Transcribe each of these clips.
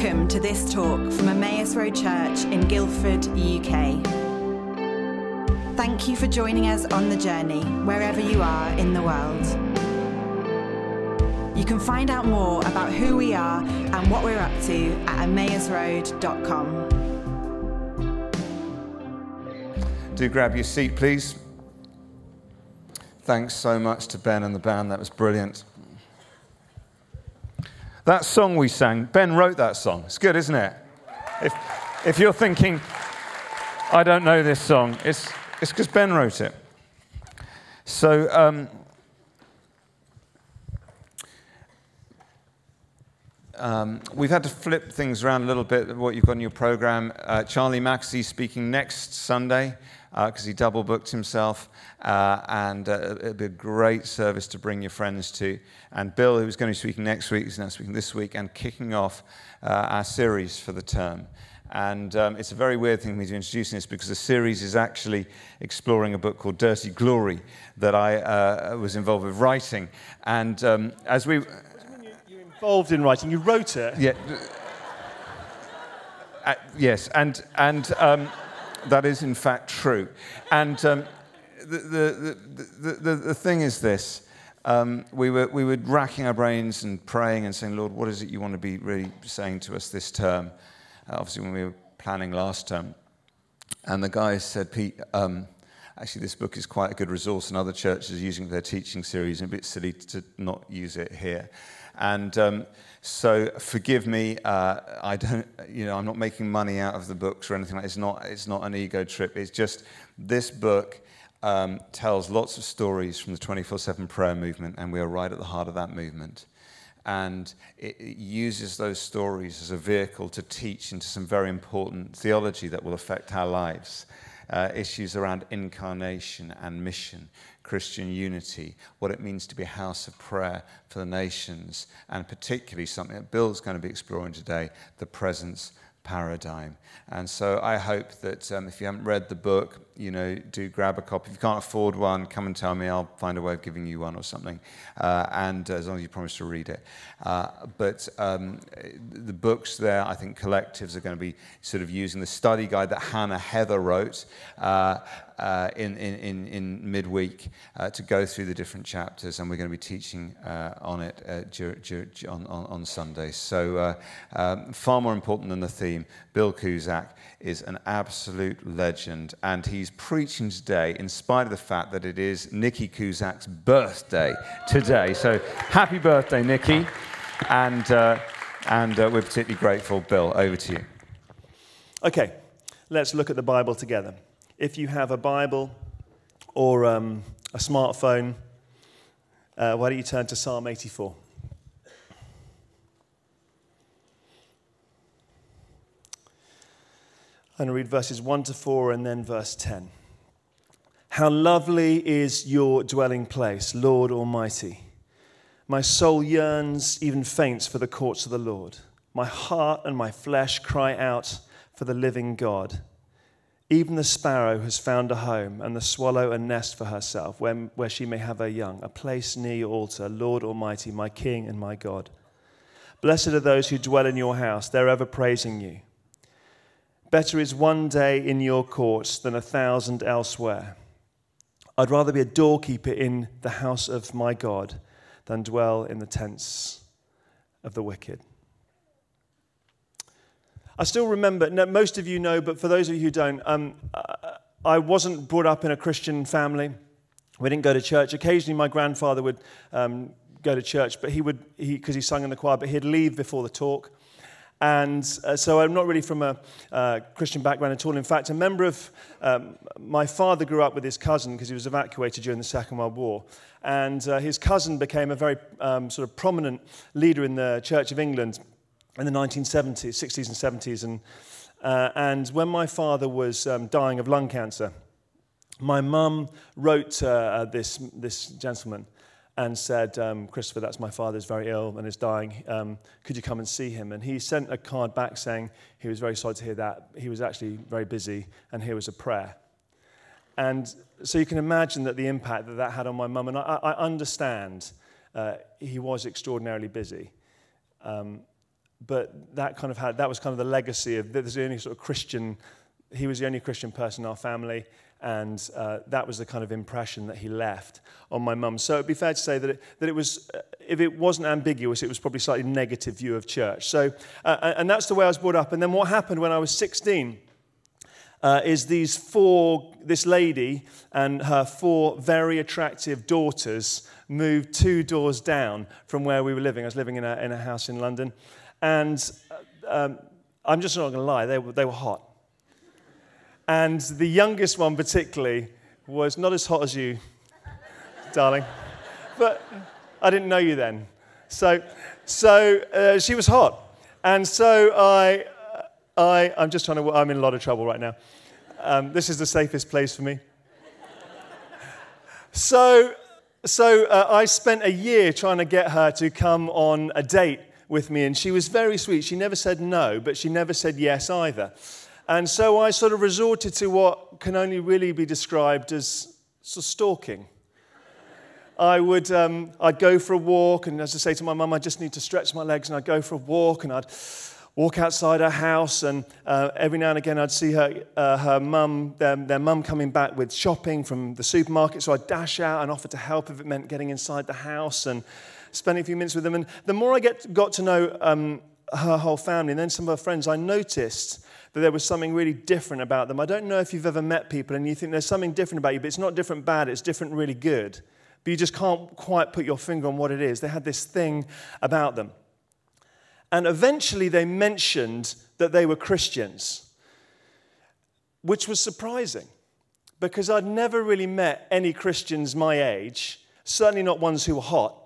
Welcome to this talk from Emmaus Road Church in Guildford, UK. Thank you for joining us on the journey, wherever you are in the world. You can find out more about who we are and what we're up to at emmausroad.com. Do grab your seat, please. Thanks so much to Ben and the band. That was brilliant. That song we sang, Ben wrote that song. It's good, isn't it? If, if you're thinking, I don't know this song, it's it's because Ben wrote it. So, um, um, we've had to flip things around a little bit, what you've got in your program. Uh, Charlie Mackesy speaking next Sunday because uh, he double booked himself. Uh, and uh, it'd be a great service to bring your friends to. And Bill, who's going to be speaking next week, is now speaking this week and kicking off uh, our series for the term. And um, it's a very weird thing for me to introduce this because the series is actually exploring a book called Dirty Glory that I uh, was involved with writing. And um, as we. You're involved in writing, you wrote it. Yeah. Uh, yes, and, and um, that is in fact true. And um, the, the, the, the, the thing is this. Um, we, were, we were racking our brains and praying and saying, Lord, what is it you want to be really saying to us this term? Uh, obviously, when we were planning last term. And the guy said, Pete, um, actually, this book is quite a good resource, and other churches are using their teaching series, and a bit silly to not use it here. And um, so, forgive me. Uh, I don't, you know, I'm not making money out of the books or anything like. It's not. It's not an ego trip. It's just this book um, tells lots of stories from the 24/7 prayer movement, and we are right at the heart of that movement and it, uses those stories as a vehicle to teach into some very important theology that will affect our lives. Uh, issues around incarnation and mission, Christian unity, what it means to be a house of prayer for the nations, and particularly something that Bill's going to be exploring today the presence paradigm. And so I hope that um, if you haven't read the book, you know, do grab a copy. If you can't afford one, come and tell me. I'll find a way of giving you one or something. Uh, and as long as you promise to read it. Uh, but um, the books there, I think collectives are going to be sort of using the study guide that Hannah Heather wrote. Uh, uh, in, in, in midweek uh, to go through the different chapters, and we're going to be teaching uh, on it uh, on, on, on Sundays. So, uh, um, far more important than the theme, Bill Kuzak is an absolute legend, and he's preaching today in spite of the fact that it is Nikki Kuzak's birthday today. So, happy birthday, Nikki! And, uh, and we're particularly grateful. Bill, over to you. Okay, let's look at the Bible together if you have a Bible or um, a smartphone, uh, why don't you turn to Psalm 84? I'm going to read verses 1 to 4 and then verse 10. How lovely is your dwelling place, Lord Almighty. My soul yearns, even faints, for the courts of the Lord. My heart and my flesh cry out for the living God. Even the sparrow has found a home, and the swallow a nest for herself, where, where she may have her young, a place near your altar, Lord Almighty, my King and my God. Blessed are those who dwell in your house, they're ever praising you. Better is one day in your courts than a thousand elsewhere. I'd rather be a doorkeeper in the house of my God than dwell in the tents of the wicked. I still remember, most of you know, but for those of you who don't, um, I wasn't brought up in a Christian family. We didn't go to church. Occasionally, my grandfather would um, go to church, but he would, because he, he sung in the choir, but he'd leave before the talk. And uh, so I'm not really from a uh, Christian background at all. In fact, a member of um, my father grew up with his cousin because he was evacuated during the Second World War. And uh, his cousin became a very um, sort of prominent leader in the Church of England in the 1970s, 60s and 70s. And, uh, and when my father was um, dying of lung cancer, my mum wrote uh, this, this gentleman and said, um, Christopher, that's my father, is very ill and is dying. Um, could you come and see him? And he sent a card back saying he was very sorry to hear that. He was actually very busy, and here was a prayer. And so you can imagine that the impact that that had on my mum. And I, I understand uh, he was extraordinarily busy. Um, but that kind of had, that was kind of the legacy of, there's the only sort of Christian, he was the only Christian person in our family. And uh, that was the kind of impression that he left on my mum. So it'd be fair to say that it, that it was, uh, if it wasn't ambiguous, it was probably slightly negative view of church. So, uh, and that's the way I was brought up. And then what happened when I was 16 uh, is these four, this lady and her four very attractive daughters moved two doors down from where we were living. I was living in a, in a house in London. And uh, um, I'm just not going to lie, they were, they were hot. And the youngest one, particularly, was not as hot as you, darling. But I didn't know you then. So, so uh, she was hot. And so I, I, I'm just trying to, I'm in a lot of trouble right now. Um, this is the safest place for me. So, so uh, I spent a year trying to get her to come on a date with me, and she was very sweet. She never said no, but she never said yes either. And so I sort of resorted to what can only really be described as sort of stalking. I would um, I'd go for a walk, and as I say to my mum, I just need to stretch my legs, and I'd go for a walk, and I'd walk outside her house, and uh, every now and again I'd see her, uh, her mum, their, their mum coming back with shopping from the supermarket, so I'd dash out and offer to help if it meant getting inside the house and spending a few minutes with them. And the more I get, got to know um, her whole family, and then some of her friends, I noticed that there was something really different about them. I don't know if you've ever met people and you think there's something different about you, but it's not different bad, it's different really good. But you just can't quite put your finger on what it is. They had this thing about them. And eventually they mentioned that they were Christians, which was surprising because I'd never really met any Christians my age, certainly not ones who were hot.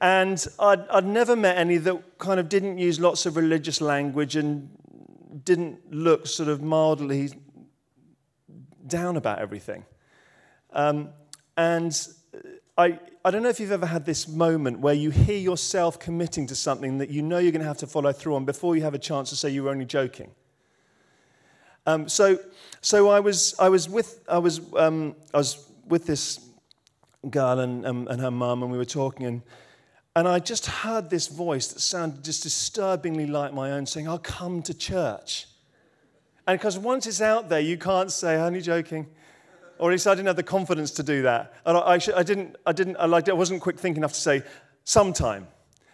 And I'd, I'd never met any that kind of didn't use lots of religious language and didn't look sort of mildly down about everything. Um, and I, I don't know if you've ever had this moment where you hear yourself committing to something that you know you're going to have to follow through on before you have a chance to say you were only joking. Um, so, so I was, I was with, I was, um, I was with this girl and, um, and her mum, and we were talking, and and I just heard this voice that sounded just disturbingly like my own saying, I'll come to church. And because once it's out there, you can't say, only joking. Or at least I didn't have the confidence to do that. And I, I, I didn't, I didn't, I, liked, I wasn't quick thinking enough to say, sometime.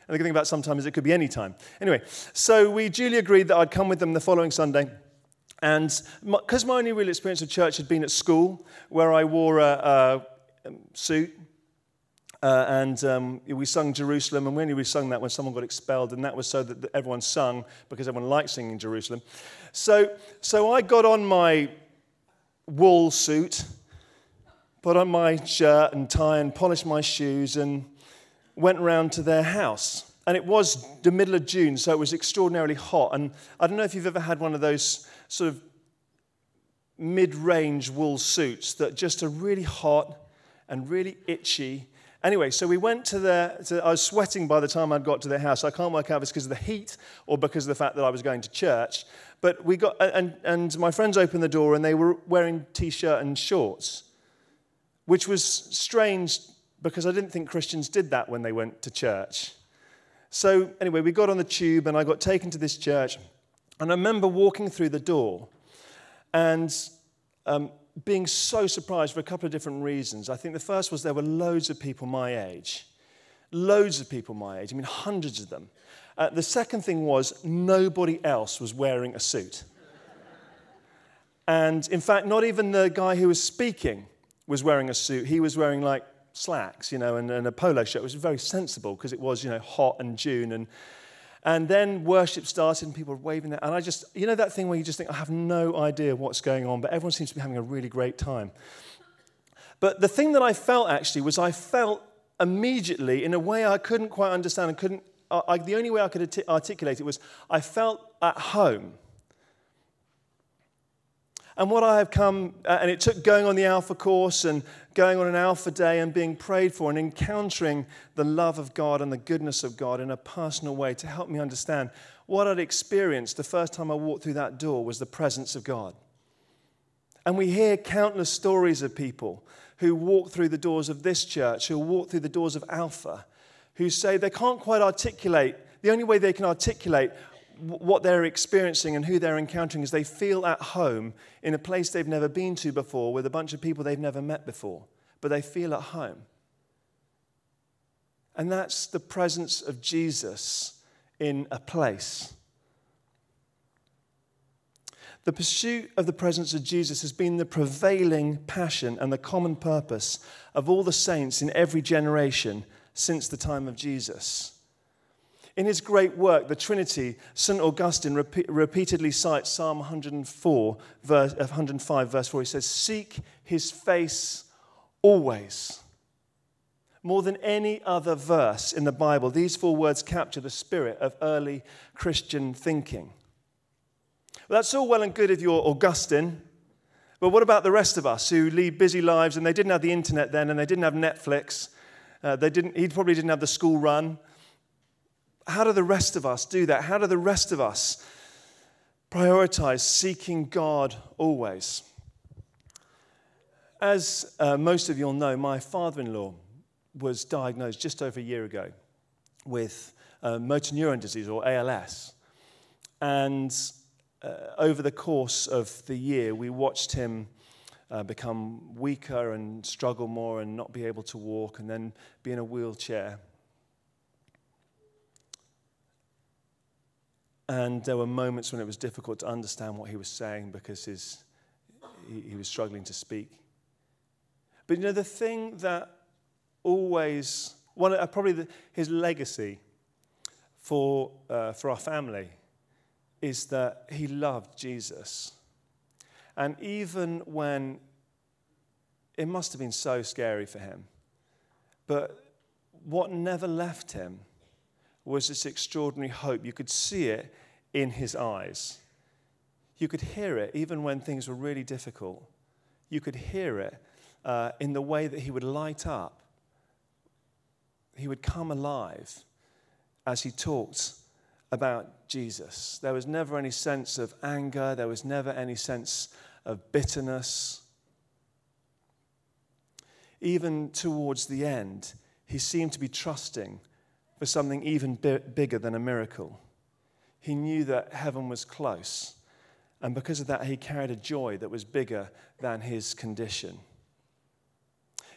And the good thing about sometime is it could be any time. Anyway, so we duly agreed that I'd come with them the following Sunday. And because my, my, only real experience of church had been at school, where I wore a, a suit uh, and um, we sung Jerusalem, and we only sung that when someone got expelled, and that was so that everyone sung because everyone liked singing Jerusalem. So, so I got on my wool suit, put on my shirt and tie, and polished my shoes, and went round to their house. And it was the middle of June, so it was extraordinarily hot. And I don't know if you've ever had one of those sort of mid range wool suits that just are really hot and really itchy Anyway, so we went to the, to, I was sweating by the time I'd got to their house. I can't work out if it's because of the heat or because of the fact that I was going to church. But we got, and, and my friends opened the door and they were wearing t shirt and shorts, which was strange because I didn't think Christians did that when they went to church. So, anyway, we got on the tube and I got taken to this church. And I remember walking through the door and um, being so surprised for a couple of different reasons. I think the first was there were loads of people my age. Loads of people my age. I mean, hundreds of them. Uh, the second thing was nobody else was wearing a suit. And in fact, not even the guy who was speaking was wearing a suit. He was wearing like slacks, you know, and, and a polo shirt. It was very sensible because it was, you know, hot and June and and then worship started and people were waving that. And I just, you know, that thing where you just think, I have no idea what's going on, but everyone seems to be having a really great time. But the thing that I felt actually was I felt immediately in a way I couldn't quite understand and couldn't, I, the only way I could articulate it was I felt at home. And what I have come, uh, and it took going on the Alpha course and going on an Alpha day and being prayed for and encountering the love of God and the goodness of God in a personal way to help me understand what I'd experienced the first time I walked through that door was the presence of God. And we hear countless stories of people who walk through the doors of this church, who walk through the doors of Alpha, who say they can't quite articulate, the only way they can articulate what they're experiencing and who they're encountering is they feel at home in a place they've never been to before with a bunch of people they've never met before, but they feel at home. And that's the presence of Jesus in a place. The pursuit of the presence of Jesus has been the prevailing passion and the common purpose of all the saints in every generation since the time of Jesus. In his great work, The Trinity, St. Augustine repeat, repeatedly cites Psalm 104, verse, 105, verse 4. He says, Seek his face always. More than any other verse in the Bible, these four words capture the spirit of early Christian thinking. Well, that's all well and good if you're Augustine, but what about the rest of us who lead busy lives and they didn't have the internet then and they didn't have Netflix? Uh, they didn't, he probably didn't have the school run. How do the rest of us do that? How do the rest of us prioritize seeking God always? As uh, most of you will know, my father in law was diagnosed just over a year ago with uh, motor neuron disease or ALS. And uh, over the course of the year, we watched him uh, become weaker and struggle more and not be able to walk and then be in a wheelchair. And there were moments when it was difficult to understand what he was saying because his, he, he was struggling to speak. But you know, the thing that always, one, uh, probably the, his legacy for, uh, for our family is that he loved Jesus. And even when it must have been so scary for him, but what never left him was this extraordinary hope. You could see it in his eyes. You could hear it even when things were really difficult. You could hear it uh, in the way that he would light up. He would come alive as he talked about Jesus. There was never any sense of anger, there was never any sense of bitterness. Even towards the end, he seemed to be trusting for something even bi- bigger than a miracle. He knew that heaven was close, and because of that, he carried a joy that was bigger than his condition.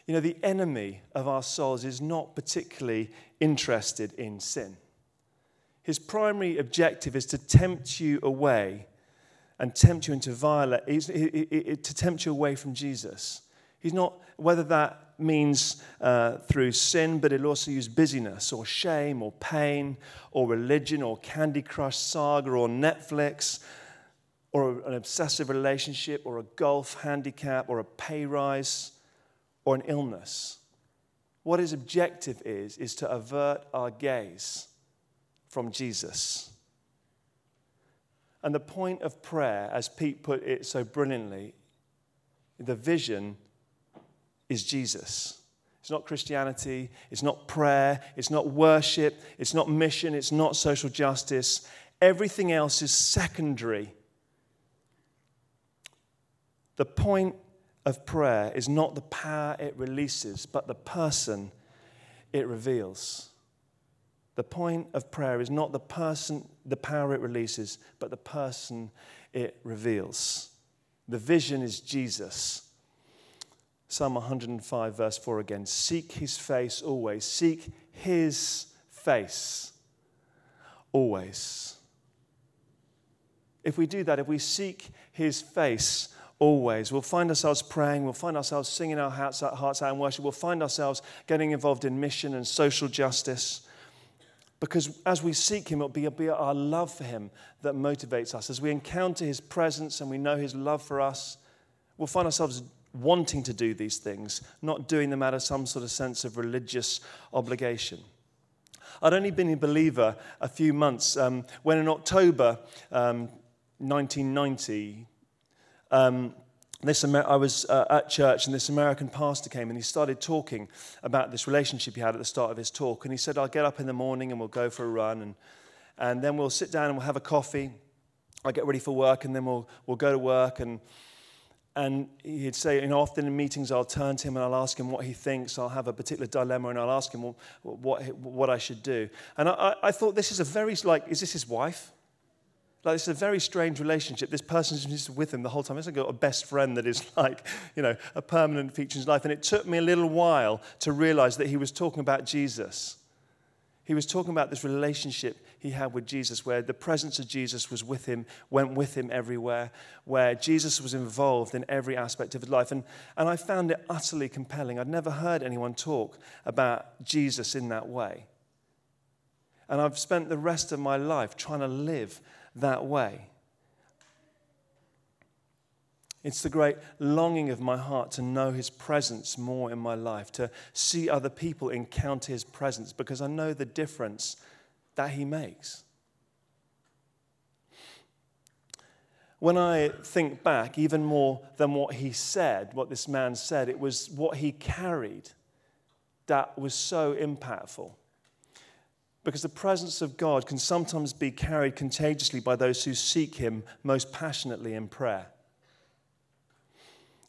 You know, the enemy of our souls is not particularly interested in sin. His primary objective is to tempt you away and tempt you into violence, to tempt you away from Jesus. He's not, whether that means uh, through sin, but it'll also use busyness or shame or pain or religion or Candy Crush saga or Netflix or an obsessive relationship or a golf handicap or a pay rise or an illness. What his objective is, is to avert our gaze from Jesus. And the point of prayer, as Pete put it so brilliantly, the vision is Jesus. It's not Christianity, it's not prayer, it's not worship, it's not mission, it's not social justice. Everything else is secondary. The point of prayer is not the power it releases, but the person it reveals. The point of prayer is not the person, the power it releases, but the person it reveals. The vision is Jesus. Psalm 105, verse 4 again. Seek his face always. Seek his face always. If we do that, if we seek his face always, we'll find ourselves praying, we'll find ourselves singing our hearts, out in worship, we'll find ourselves getting involved in mission and social justice. Because as we seek him, it'll be, it'll be our love for him that motivates us. As we encounter his presence and we know his love for us, we'll find ourselves wanting to do these things, not doing them out of some sort of sense of religious obligation. I'd only been a believer a few months um, when in October um, 1990, um, this I was uh, at church and this American pastor came and he started talking about this relationship he had at the start of his talk. And he said, I'll get up in the morning and we'll go for a run and, and then we'll sit down and we'll have a coffee. I'll get ready for work and then we'll, we'll go to work. And and he'd say, know, often in meetings I'll turn to him and I'll ask him what he thinks. I'll have a particular dilemma and I'll ask him what, what, what I should do. And I, I thought this is a very, like, is this his wife? Like, it's a very strange relationship. This person's just with him the whole time. It's like got a best friend that is like, you know, a permanent feature in his life. And it took me a little while to realize that he was talking about Jesus. He was talking about this relationship he had with Jesus, where the presence of Jesus was with him, went with him everywhere, where Jesus was involved in every aspect of his life. And, and I found it utterly compelling. I'd never heard anyone talk about Jesus in that way. And I've spent the rest of my life trying to live that way. It's the great longing of my heart to know His presence more in my life, to see other people encounter His presence, because I know the difference that He makes. When I think back, even more than what He said, what this man said, it was what He carried that was so impactful. Because the presence of God can sometimes be carried contagiously by those who seek Him most passionately in prayer.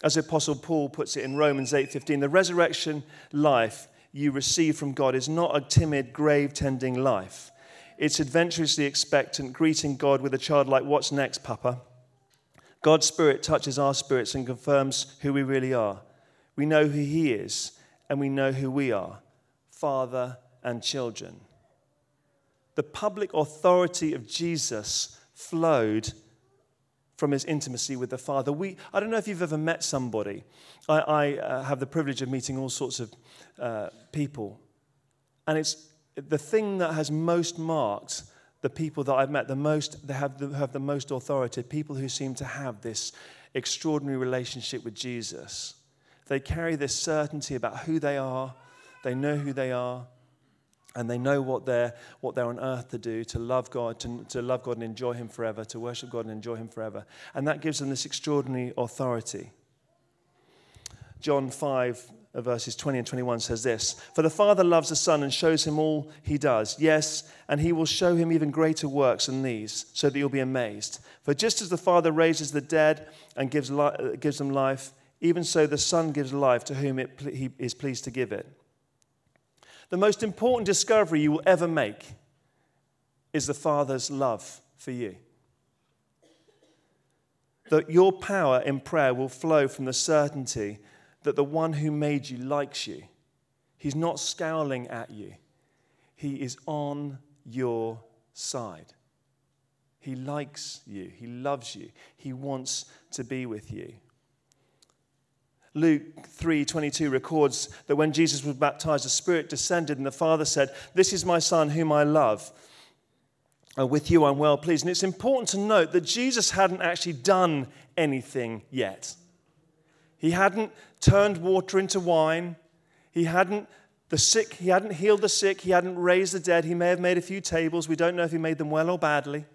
As the Apostle Paul puts it in Romans 8:15, the resurrection life you receive from God is not a timid grave tending life. It's adventurously expectant, greeting God with a childlike, What's next, Papa? God's Spirit touches our spirits and confirms who we really are. We know who He is, and we know who we are Father and children the public authority of Jesus flowed from his intimacy with the Father. We, I don't know if you've ever met somebody. I, I uh, have the privilege of meeting all sorts of uh, people. And it's the thing that has most marked the people that I've met, the most, they have the, have the most authority, people who seem to have this extraordinary relationship with Jesus. They carry this certainty about who they are, they know who they are, and they know what they're, what they're on earth to do to love God, to, to love God and enjoy Him forever, to worship God and enjoy Him forever. And that gives them this extraordinary authority. John 5, uh, verses 20 and 21 says this For the Father loves the Son and shows him all he does. Yes, and he will show him even greater works than these, so that you'll be amazed. For just as the Father raises the dead and gives, li- uh, gives them life, even so the Son gives life to whom it, he is pleased to give it. The most important discovery you will ever make is the Father's love for you. That your power in prayer will flow from the certainty that the one who made you likes you. He's not scowling at you, He is on your side. He likes you, He loves you, He wants to be with you. Luke 3:22 records that when Jesus was baptized, the Spirit descended, and the Father said, This is my Son whom I love. Uh, with you I'm well pleased. And it's important to note that Jesus hadn't actually done anything yet. He hadn't turned water into wine. He hadn't the sick, he hadn't healed the sick, he hadn't raised the dead. He may have made a few tables. We don't know if he made them well or badly.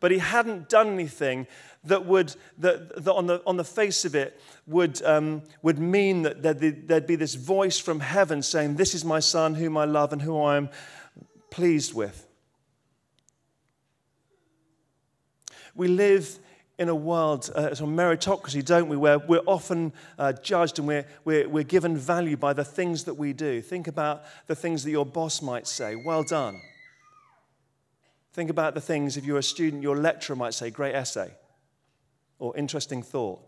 But he hadn't done anything that would, that, that on, the, on the face of it, would, um, would mean that there'd be, there'd be this voice from heaven saying, This is my son, whom I love and who I am pleased with. We live in a world, uh, of meritocracy, don't we, where we're often uh, judged and we're, we're, we're given value by the things that we do. Think about the things that your boss might say, well done. Think about the things, if you're a student, your lecturer might say, great essay or interesting thought.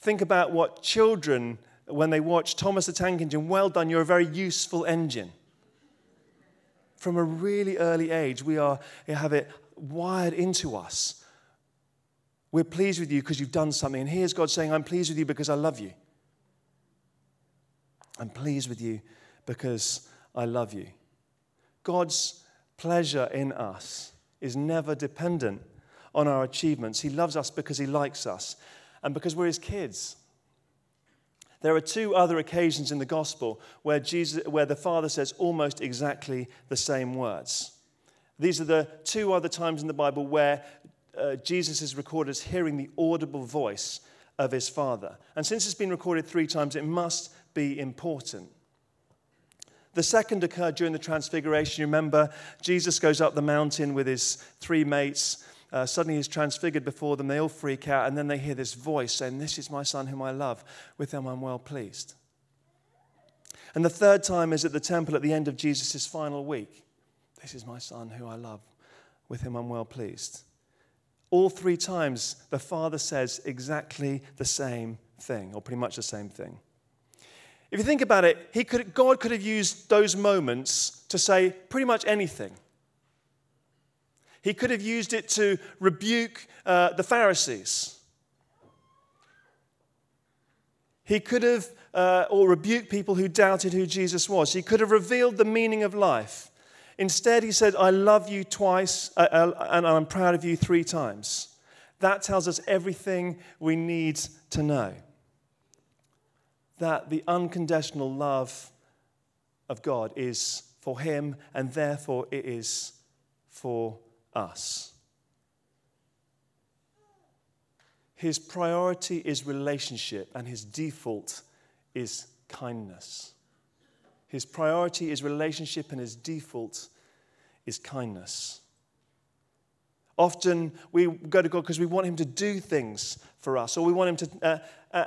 Think about what children, when they watch Thomas the Tank Engine, well done, you're a very useful engine. From a really early age, we are, we have it wired into us. We're pleased with you because you've done something. And here's God saying, I'm pleased with you because I love you. I'm pleased with you because I love you. God's pleasure in us is never dependent on our achievements. He loves us because He likes us and because we're His kids. There are two other occasions in the gospel where, Jesus, where the Father says almost exactly the same words. These are the two other times in the Bible where uh, Jesus is recorded as hearing the audible voice of his Father. And since it's been recorded three times, it must be important. The second occurred during the Transfiguration. You remember, Jesus goes up the mountain with his three mates, uh, suddenly he's transfigured before them. They all freak out, and then they hear this voice saying, This is my son whom I love. With him I'm well pleased. And the third time is at the temple at the end of Jesus' final week. This is my son who I love. With him I'm well pleased. All three times, the Father says exactly the same thing, or pretty much the same thing. If you think about it, he could, God could have used those moments to say pretty much anything. He could have used it to rebuke uh, the Pharisees. He could have, uh, or rebuke people who doubted who Jesus was. He could have revealed the meaning of life. Instead, he said, I love you twice, uh, uh, and I'm proud of you three times. That tells us everything we need to know. That the unconditional love of God is for him, and therefore it is for us. His priority is relationship, and his default is kindness. His priority is relationship, and his default is kindness. Often we go to God because we want Him to do things for us, or we want Him to, uh,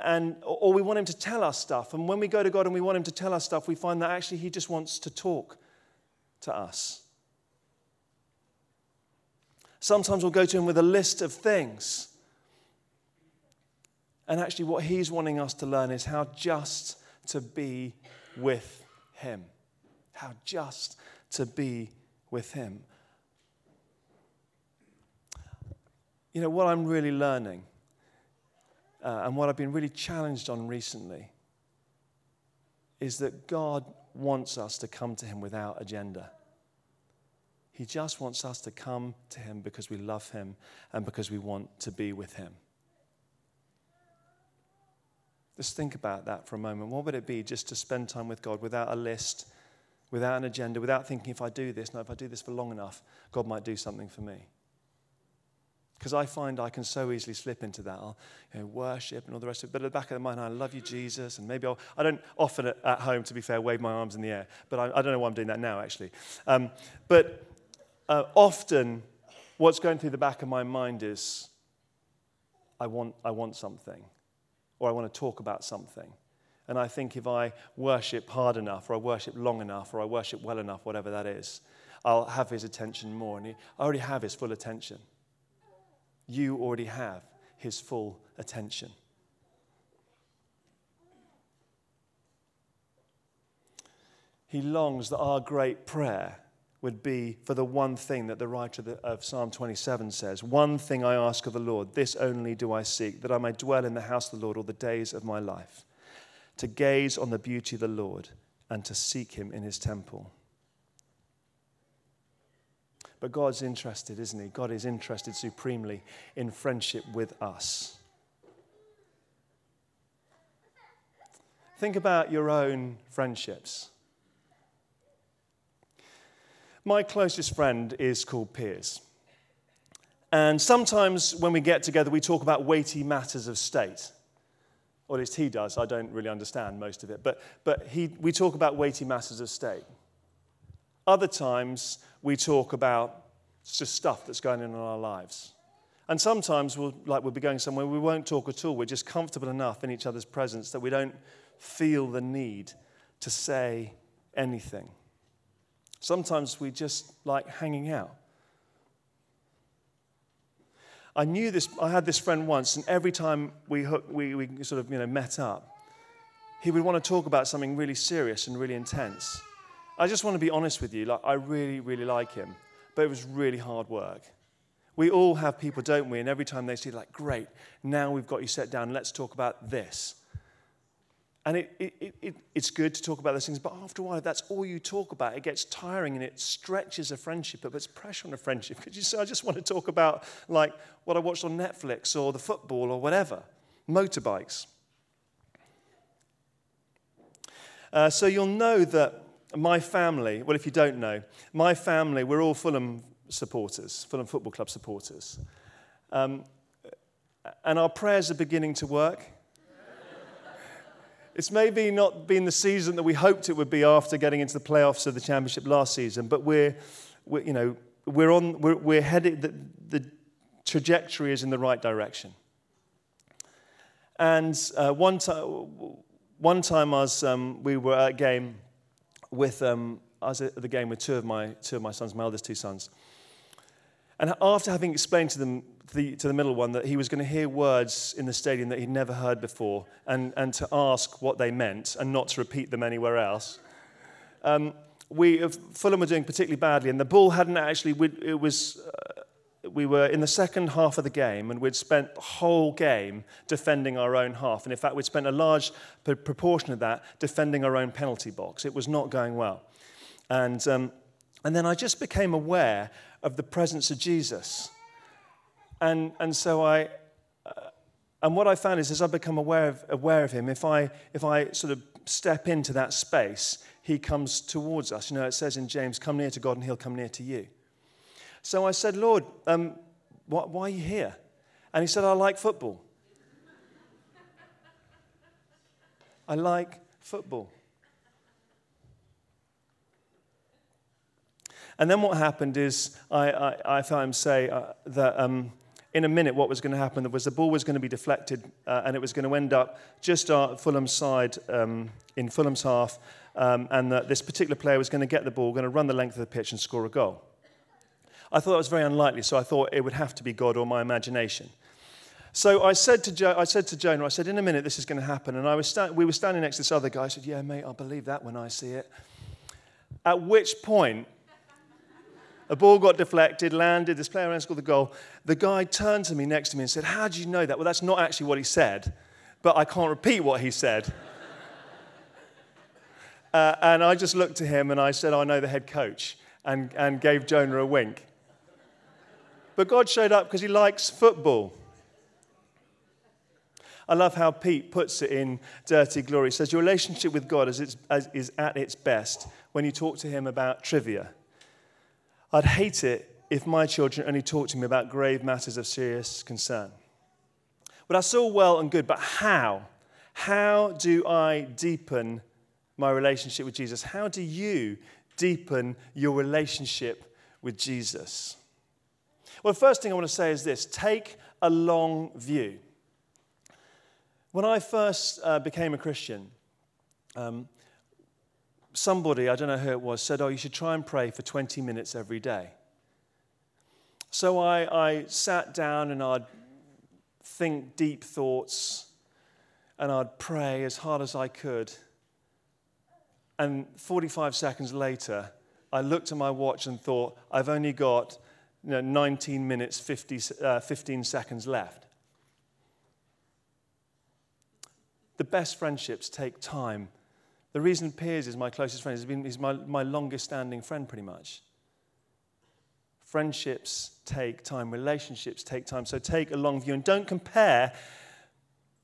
and, or we want Him to tell us stuff. And when we go to God and we want Him to tell us stuff, we find that actually He just wants to talk to us. Sometimes we'll go to Him with a list of things. And actually, what He's wanting us to learn is how just to be with him. How just to be with Him. You know, what I'm really learning uh, and what I've been really challenged on recently is that God wants us to come to Him without agenda. He just wants us to come to Him because we love Him and because we want to be with Him. Just think about that for a moment. What would it be just to spend time with God without a list, without an agenda, without thinking if I do this, no, if I do this for long enough, God might do something for me? Because I find I can so easily slip into that. I'll you know, worship and all the rest of it. But at the back of the mind, I love you, Jesus. And maybe I'll, I don't often at, at home, to be fair, wave my arms in the air. But I, I don't know why I'm doing that now, actually. Um, but uh, often, what's going through the back of my mind is I want, I want something or I want to talk about something. And I think if I worship hard enough, or I worship long enough, or I worship well enough, whatever that is, I'll have his attention more. And he, I already have his full attention. You already have his full attention. He longs that our great prayer would be for the one thing that the writer of Psalm 27 says One thing I ask of the Lord, this only do I seek, that I may dwell in the house of the Lord all the days of my life, to gaze on the beauty of the Lord and to seek him in his temple. But God's interested, isn't he? God is interested supremely in friendship with us. Think about your own friendships. My closest friend is called Piers. And sometimes when we get together, we talk about weighty matters of state. Or at least he does. I don't really understand most of it. But, but he, we talk about weighty matters of state. Other times, we talk about just stuff that's going on in our lives. And sometimes, we'll, like we'll be going somewhere, we won't talk at all. We're just comfortable enough in each other's presence that we don't feel the need to say anything. Sometimes we just like hanging out. I knew this, I had this friend once, and every time we, we, we sort of you know, met up, he would want to talk about something really serious and really intense. I just want to be honest with you, like, I really, really like him, but it was really hard work. We all have people, don't we? And every time they see, like, great, now we've got you set down, let's talk about this. And it, it, it, it's good to talk about those things, but after a while, if that's all you talk about, it gets tiring and it stretches a friendship. It puts pressure on a friendship because you say, I just want to talk about like what I watched on Netflix or the football or whatever, motorbikes. Uh, so you'll know that my family, well, if you don't know, my family, we're all Fulham supporters, Fulham Football Club supporters. Um, and our prayers are beginning to work. It's maybe not been the season that we hoped it would be after getting into the playoffs of the championship last season, but we're, we're you know, we're on, we're, we're headed, the, the trajectory is in the right direction. And uh, one, time, one time I was, um, we were at a game with, um, I was at the game with two of my, two of my sons, my eldest two sons. And after having explained to them, the, to the middle one, that he was going to hear words in the stadium that he'd never heard before and, and to ask what they meant and not to repeat them anywhere else, um, we, uh, Fulham were doing particularly badly and the ball hadn't actually, it was, uh, we were in the second half of the game, and we'd spent the whole game defending our own half. And in fact, we'd spent a large proportion of that defending our own penalty box. It was not going well. And, um, and then I just became aware of the presence of Jesus. And, and so I, uh, and what I found is as I become aware of, aware of him, if I, if I sort of step into that space, he comes towards us. You know, it says in James, come near to God and he'll come near to you. So I said, Lord, um, why, why are you here? And he said, I like football. I like football. And then what happened is I, I, I found him say uh, that um, in a minute what was going to happen was the ball was going to be deflected uh, and it was going to end up just at Fulham's side um, in Fulham's half um, and that this particular player was going to get the ball, going to run the length of the pitch and score a goal. I thought that was very unlikely, so I thought it would have to be God or my imagination. So I said to, jo- I said to Jonah, I said, in a minute this is going to happen. And I was sta- we were standing next to this other guy. I said, yeah, mate, I'll believe that when I see it. At which point, a ball got deflected, landed, this player ran scored the goal. The guy turned to me next to me and said, How do you know that? Well, that's not actually what he said, but I can't repeat what he said. uh, and I just looked to him and I said, I know the head coach, and, and gave Jonah a wink. But God showed up because he likes football. I love how Pete puts it in Dirty Glory. He says, Your relationship with God is, is at its best when you talk to him about trivia. I'd hate it if my children only talked to me about grave matters of serious concern. But that's all well and good, but how? How do I deepen my relationship with Jesus? How do you deepen your relationship with Jesus? Well, the first thing I want to say is this take a long view. When I first uh, became a Christian, um, somebody, I don't know who it was, said, Oh, you should try and pray for 20 minutes every day. So I, I sat down and I'd think deep thoughts and I'd pray as hard as I could. And 45 seconds later, I looked at my watch and thought, I've only got you know, 19 minutes, 50, uh, 15 seconds left. The best friendships take time the reason Piers is my closest friend is been, he's my, my longest standing friend, pretty much. Friendships take time, relationships take time. So take a long view and don't compare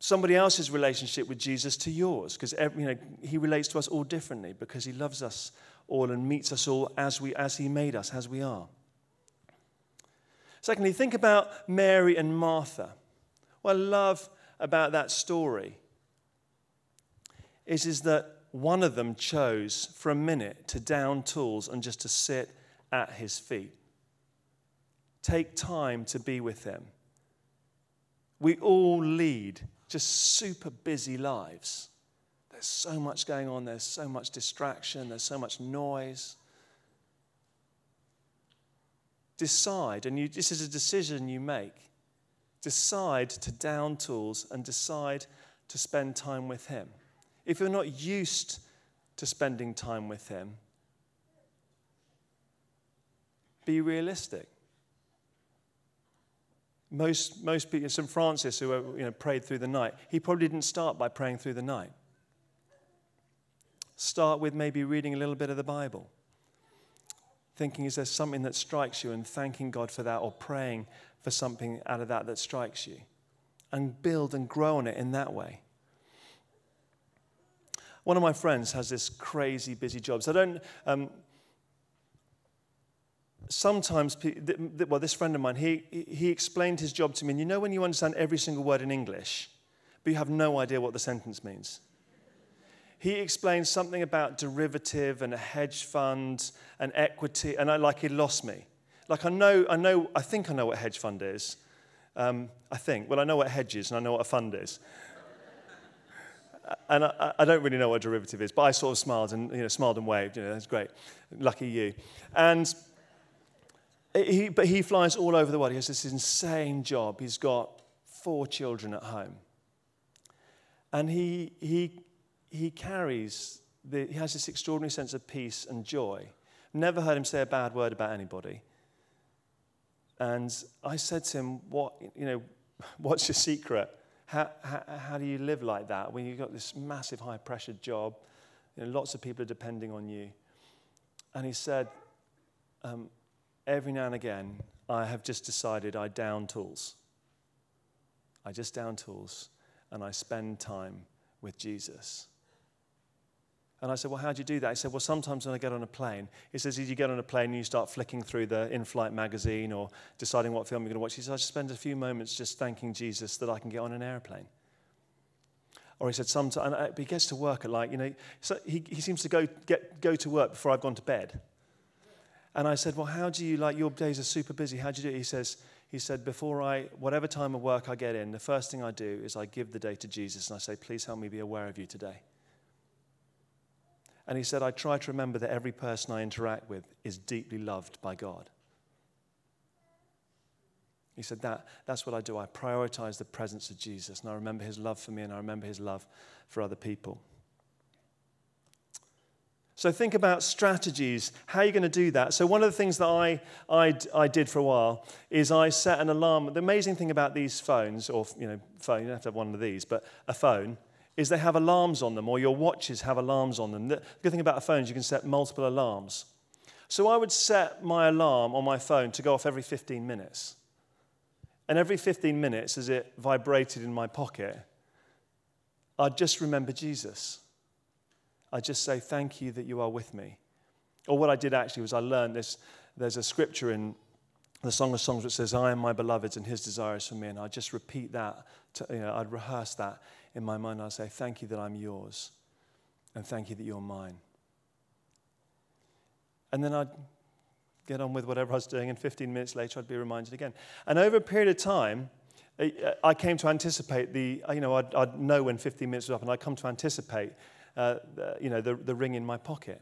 somebody else's relationship with Jesus to yours because you know, he relates to us all differently because he loves us all and meets us all as, we, as he made us, as we are. Secondly, think about Mary and Martha. What I love about that story is, is that one of them chose for a minute to down tools and just to sit at his feet. Take time to be with him. We all lead just super busy lives. There's so much going on, there's so much distraction, there's so much noise. Decide, and you, this is a decision you make. Decide to down tools and decide to spend time with him if you're not used to spending time with Him, be realistic. Most, most people, St. Francis, who uh, you know, prayed through the night, he probably didn't start by praying through the night. Start with maybe reading a little bit of the Bible. Thinking, is there something that strikes you, and thanking God for that, or praying for something out of that that strikes you. And build and grow on it in that way. One of my friends has this crazy busy job. So I don't. Um, sometimes, well, this friend of mine, he, he explained his job to me. And you know when you understand every single word in English, but you have no idea what the sentence means? He explained something about derivative and a hedge fund and equity, and I like he lost me. Like I know, I know, I think I know what a hedge fund is, Um, I think. Well, I know what a hedge is and I know what a fund is. and I, I, don't really know what a derivative is, but I sort of smiled and you know, smiled and waved. You know, that's great. Lucky you. And he, but he flies all over the world. He has this insane job. He's got four children at home. And he, he, he carries, the, he has this extraordinary sense of peace and joy. Never heard him say a bad word about anybody. And I said to him, what, you know, what's your secret? How, how, how do you live like that when you've got this massive high pressure job? You know, lots of people are depending on you. And he said, um, every now and again, I have just decided I down tools. I just down tools and I spend time with Jesus. And I said, Well, how do you do that? He said, Well, sometimes when I get on a plane, he says, You get on a plane and you start flicking through the in flight magazine or deciding what film you're going to watch. He says, I just spend a few moments just thanking Jesus that I can get on an airplane. Or he said, Sometimes, and uh, he gets to work at like, you know, so he, he seems to go, get, go to work before I've gone to bed. And I said, Well, how do you, like, your days are super busy. How do you do it? He says, he said, Before I, whatever time of work I get in, the first thing I do is I give the day to Jesus and I say, Please help me be aware of you today. And he said, I try to remember that every person I interact with is deeply loved by God. He said, that, That's what I do. I prioritize the presence of Jesus, and I remember his love for me, and I remember his love for other people. So think about strategies. How are you going to do that? So one of the things that I, I, I did for a while is I set an alarm. The amazing thing about these phones, or you know, phone, you don't have to have one of these, but a phone, is they have alarms on them, or your watches have alarms on them. The good thing about a phone is you can set multiple alarms. So I would set my alarm on my phone to go off every 15 minutes. And every 15 minutes, as it vibrated in my pocket, I'd just remember Jesus. I'd just say, Thank you that you are with me. Or what I did actually was I learned this. There's a scripture in the Song of Songs which says, I am my beloved's and his desire is for me. And I just repeat that, to, you know, I'd rehearse that in my mind. I'd say, Thank you that I'm yours. And thank you that you're mine. And then I'd get on with whatever I was doing, and 15 minutes later, I'd be reminded again. And over a period of time, I came to anticipate the, you know, I'd, I'd know when 15 minutes was up, and I'd come to anticipate uh, you know, the, the ring in my pocket.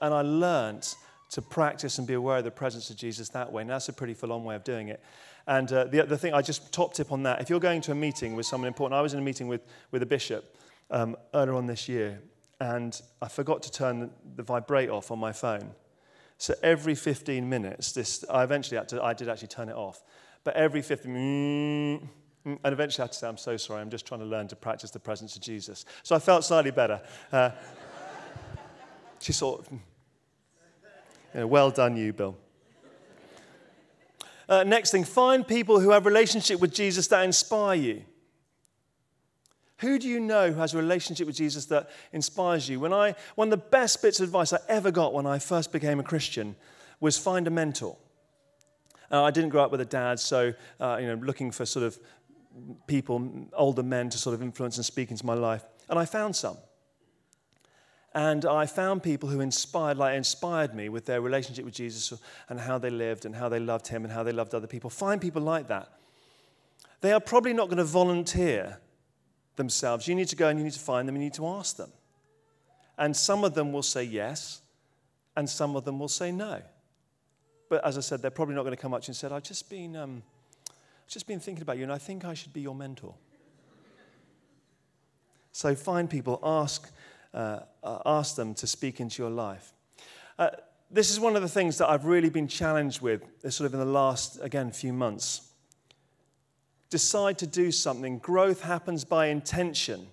And I learned to practice and be aware of the presence of Jesus that way. And that's a pretty full on way of doing it. And uh, the, the thing, I just top tip on that if you're going to a meeting with someone important, I was in a meeting with, with a bishop um, earlier on this year, and I forgot to turn the, the, vibrate off on my phone. So every 15 minutes, this, I eventually had to, I did actually turn it off, but every 15 minutes, Mm, and eventually I had to say, I'm so sorry, I'm just trying to learn to practice the presence of Jesus. So I felt slightly better. Uh, she sort of, you know, well done, you, Bill. Uh, next thing, find people who have a relationship with Jesus that inspire you. Who do you know who has a relationship with Jesus that inspires you? When I, one of the best bits of advice I ever got when I first became a Christian was find a mentor. Uh, I didn't grow up with a dad, so uh, you know, looking for sort of people, older men, to sort of influence and speak into my life. And I found some. And I found people who inspired, like inspired me with their relationship with Jesus and how they lived and how they loved him and how they loved other people. Find people like that. They are probably not going to volunteer themselves. You need to go and you need to find them, you need to ask them. And some of them will say yes, and some of them will say no. But as I said, they're probably not going to come up to you and say, I've just been. Um, I've just been thinking about you, and I think I should be your mentor. So find people, ask, uh, uh, ask them to speak into your life. Uh, this is one of the things that I've really been challenged with, uh, sort of in the last, again, few months. Decide to do something. Growth happens by intention.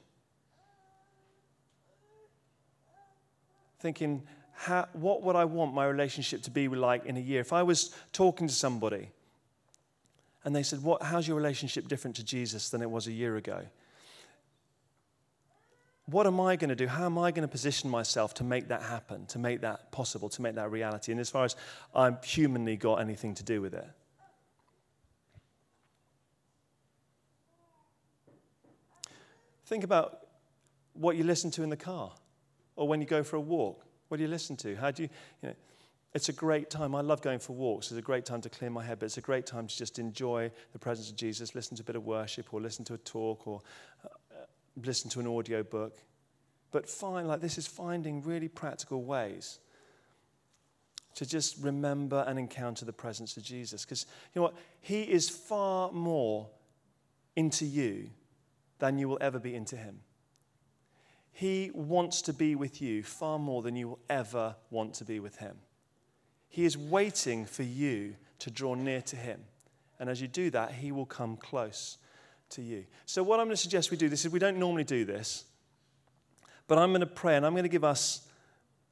Thinking, how, what would I want my relationship to be like in a year? If I was talking to somebody, and they said, what, How's your relationship different to Jesus than it was a year ago? What am I going to do? How am I going to position myself to make that happen, to make that possible, to make that reality? And as far as I've humanly got anything to do with it. Think about what you listen to in the car or when you go for a walk. What do you listen to? How do you, you know, It's a great time. I love going for walks. It's a great time to clear my head, but it's a great time to just enjoy the presence of Jesus, listen to a bit of worship, or listen to a talk, or listen to an audio book. But find, like, this is finding really practical ways to just remember and encounter the presence of Jesus. Because, you know what? He is far more into you than you will ever be into him. He wants to be with you far more than you will ever want to be with him. He is waiting for you to draw near to him. And as you do that, he will come close to you. So, what I'm going to suggest we do this is we don't normally do this, but I'm going to pray and I'm going to give us.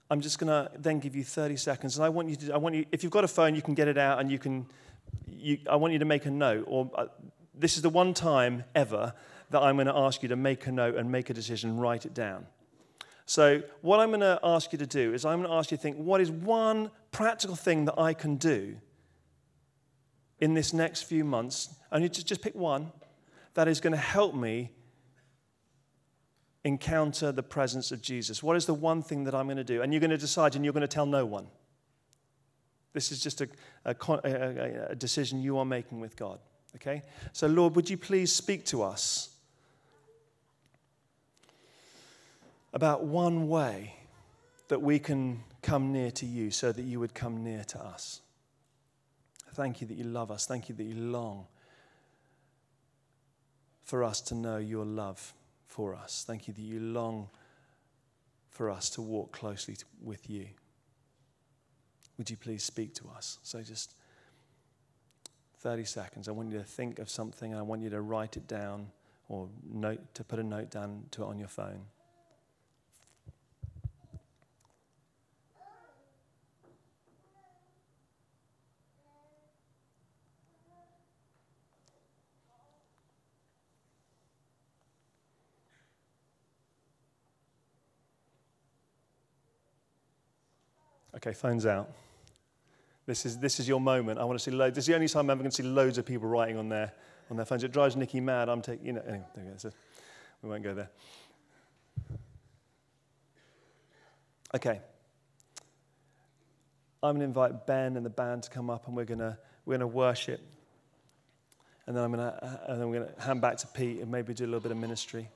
I'm just going to then give you 30 seconds, and I want you to. I want you. If you've got a phone, you can get it out, and you can. You, I want you to make a note. Or uh, this is the one time ever that I'm going to ask you to make a note and make a decision, write it down. So, what I'm going to ask you to do is I'm going to ask you to think what is one practical thing that I can do in this next few months? And you just, just pick one that is going to help me encounter the presence of Jesus. What is the one thing that I'm going to do? And you're going to decide and you're going to tell no one. This is just a, a, a, decision you are making with God. Okay? So, Lord, would you please speak to us about one way that we can come near to you so that you would come near to us. Thank you that you love us. Thank you that you long for us to know your love for us. Thank you that you long for us to walk closely with you. Would you please speak to us? So just 30 seconds. I want you to think of something I want you to write it down or note to put a note down to it on your phone. Okay, phone's out. This is, this is your moment. I want to see loads. This is the only time I'm ever going to see loads of people writing on their, on their phones. It drives Nikki mad. I'm taking, you know, anyway, so we won't go there. Okay. I'm going to invite Ben and the band to come up and we're going to, we're going to worship. And then I'm going to, and then we're going to hand back to Pete and maybe do a little bit of ministry.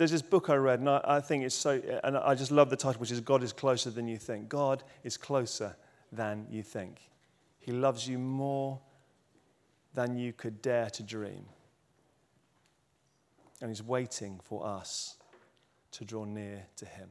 There's this book I read, and I, I think it's so, and I just love the title, which is God is Closer Than You Think. God is closer than you think. He loves you more than you could dare to dream. And He's waiting for us to draw near to Him.